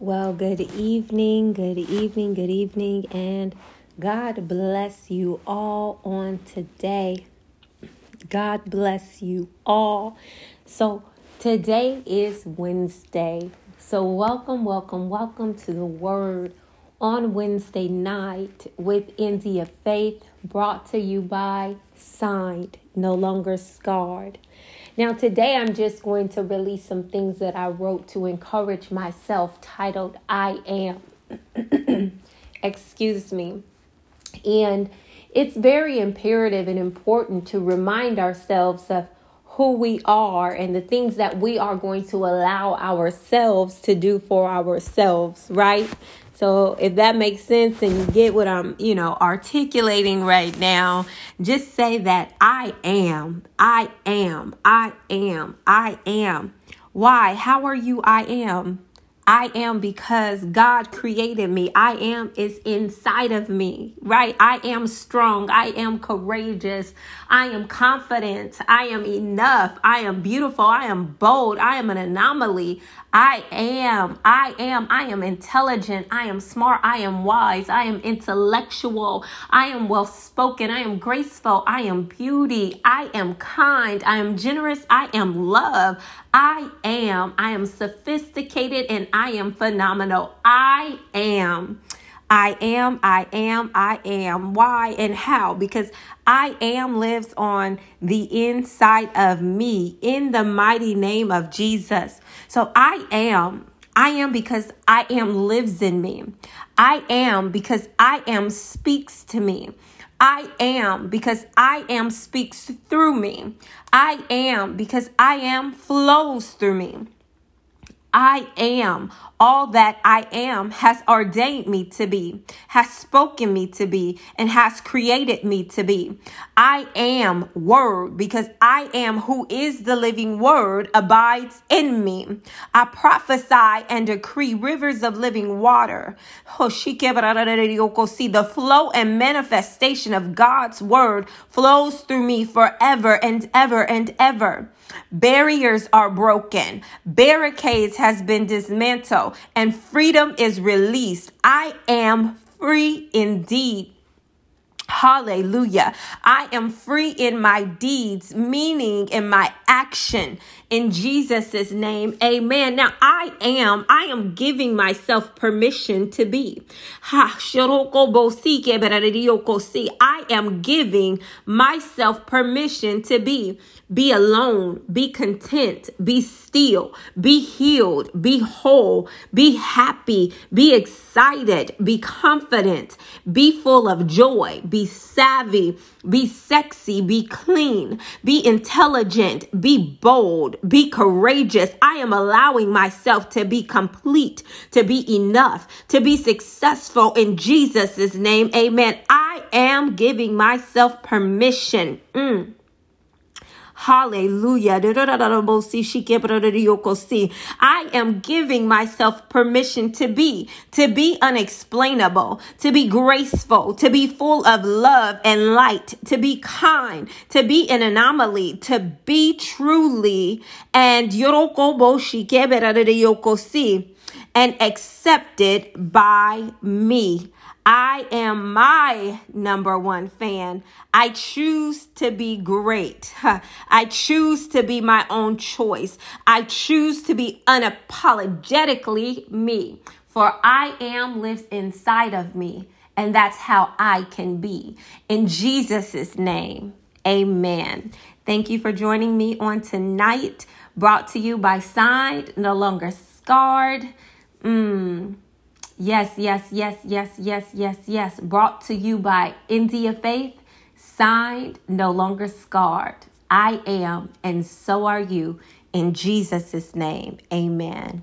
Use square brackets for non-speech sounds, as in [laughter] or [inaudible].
Well, good evening, good evening, good evening, and God bless you all on today. God bless you all. So, today is Wednesday. So, welcome, welcome, welcome to the Word on Wednesday night with India Faith, brought to you by Signed, No Longer Scarred. Now, today I'm just going to release some things that I wrote to encourage myself, titled I Am. [clears throat] Excuse me. And it's very imperative and important to remind ourselves of who we are and the things that we are going to allow ourselves to do for ourselves, right? So if that makes sense and you get what I'm, you know, articulating right now, just say that I am, I am, I am, I am. Why? How are you? I am. I am because God created me. I am is inside of me, right? I am strong. I am courageous. I am confident. I am enough. I am beautiful. I am bold. I am an anomaly. I am, I am, I am intelligent, I am smart, I am wise, I am intellectual, I am well spoken, I am graceful, I am beauty, I am kind, I am generous, I am love, I am, I am sophisticated, and I am phenomenal. I am. I am, I am, I am. Why and how? Because I am lives on the inside of me in the mighty name of Jesus. So I am. I am because I am lives in me. I am because I am speaks to me. I am because I am speaks through me. I am because I am flows through me. I am all that I am has ordained me to be, has spoken me to be, and has created me to be. I am word because I am who is the living word abides in me. I prophesy and decree rivers of living water. See the flow and manifestation of God's word flows through me forever and ever and ever. Barriers are broken. Barricades has been dismantled and freedom is released. I am free indeed. Hallelujah. I am free in my deeds, meaning in my action. In Jesus' name, amen. Now I am, I am giving myself permission to be. I am giving myself permission to be. Be alone, be content, be still, be healed, be whole, be happy, be excited, be confident, be full of joy, be savvy, be sexy, be clean, be intelligent, be bold, be courageous. I am allowing myself to be complete, to be enough, to be successful in Jesus' name. Amen. I am giving myself permission. Mm Hallelujah. I am giving myself permission to be, to be unexplainable, to be graceful, to be full of love and light, to be kind, to be an anomaly, to be truly and and accepted by me. I am my number one fan. I choose to be great. [laughs] I choose to be my own choice. I choose to be unapologetically me. For I am lives inside of me, and that's how I can be. In Jesus' name, amen. Thank you for joining me on tonight. Brought to you by Signed, No Longer Scarred. Mmm. Yes, yes, yes, yes, yes, yes, yes. Brought to you by India Faith, signed, no longer scarred. I am, and so are you. In Jesus' name, amen.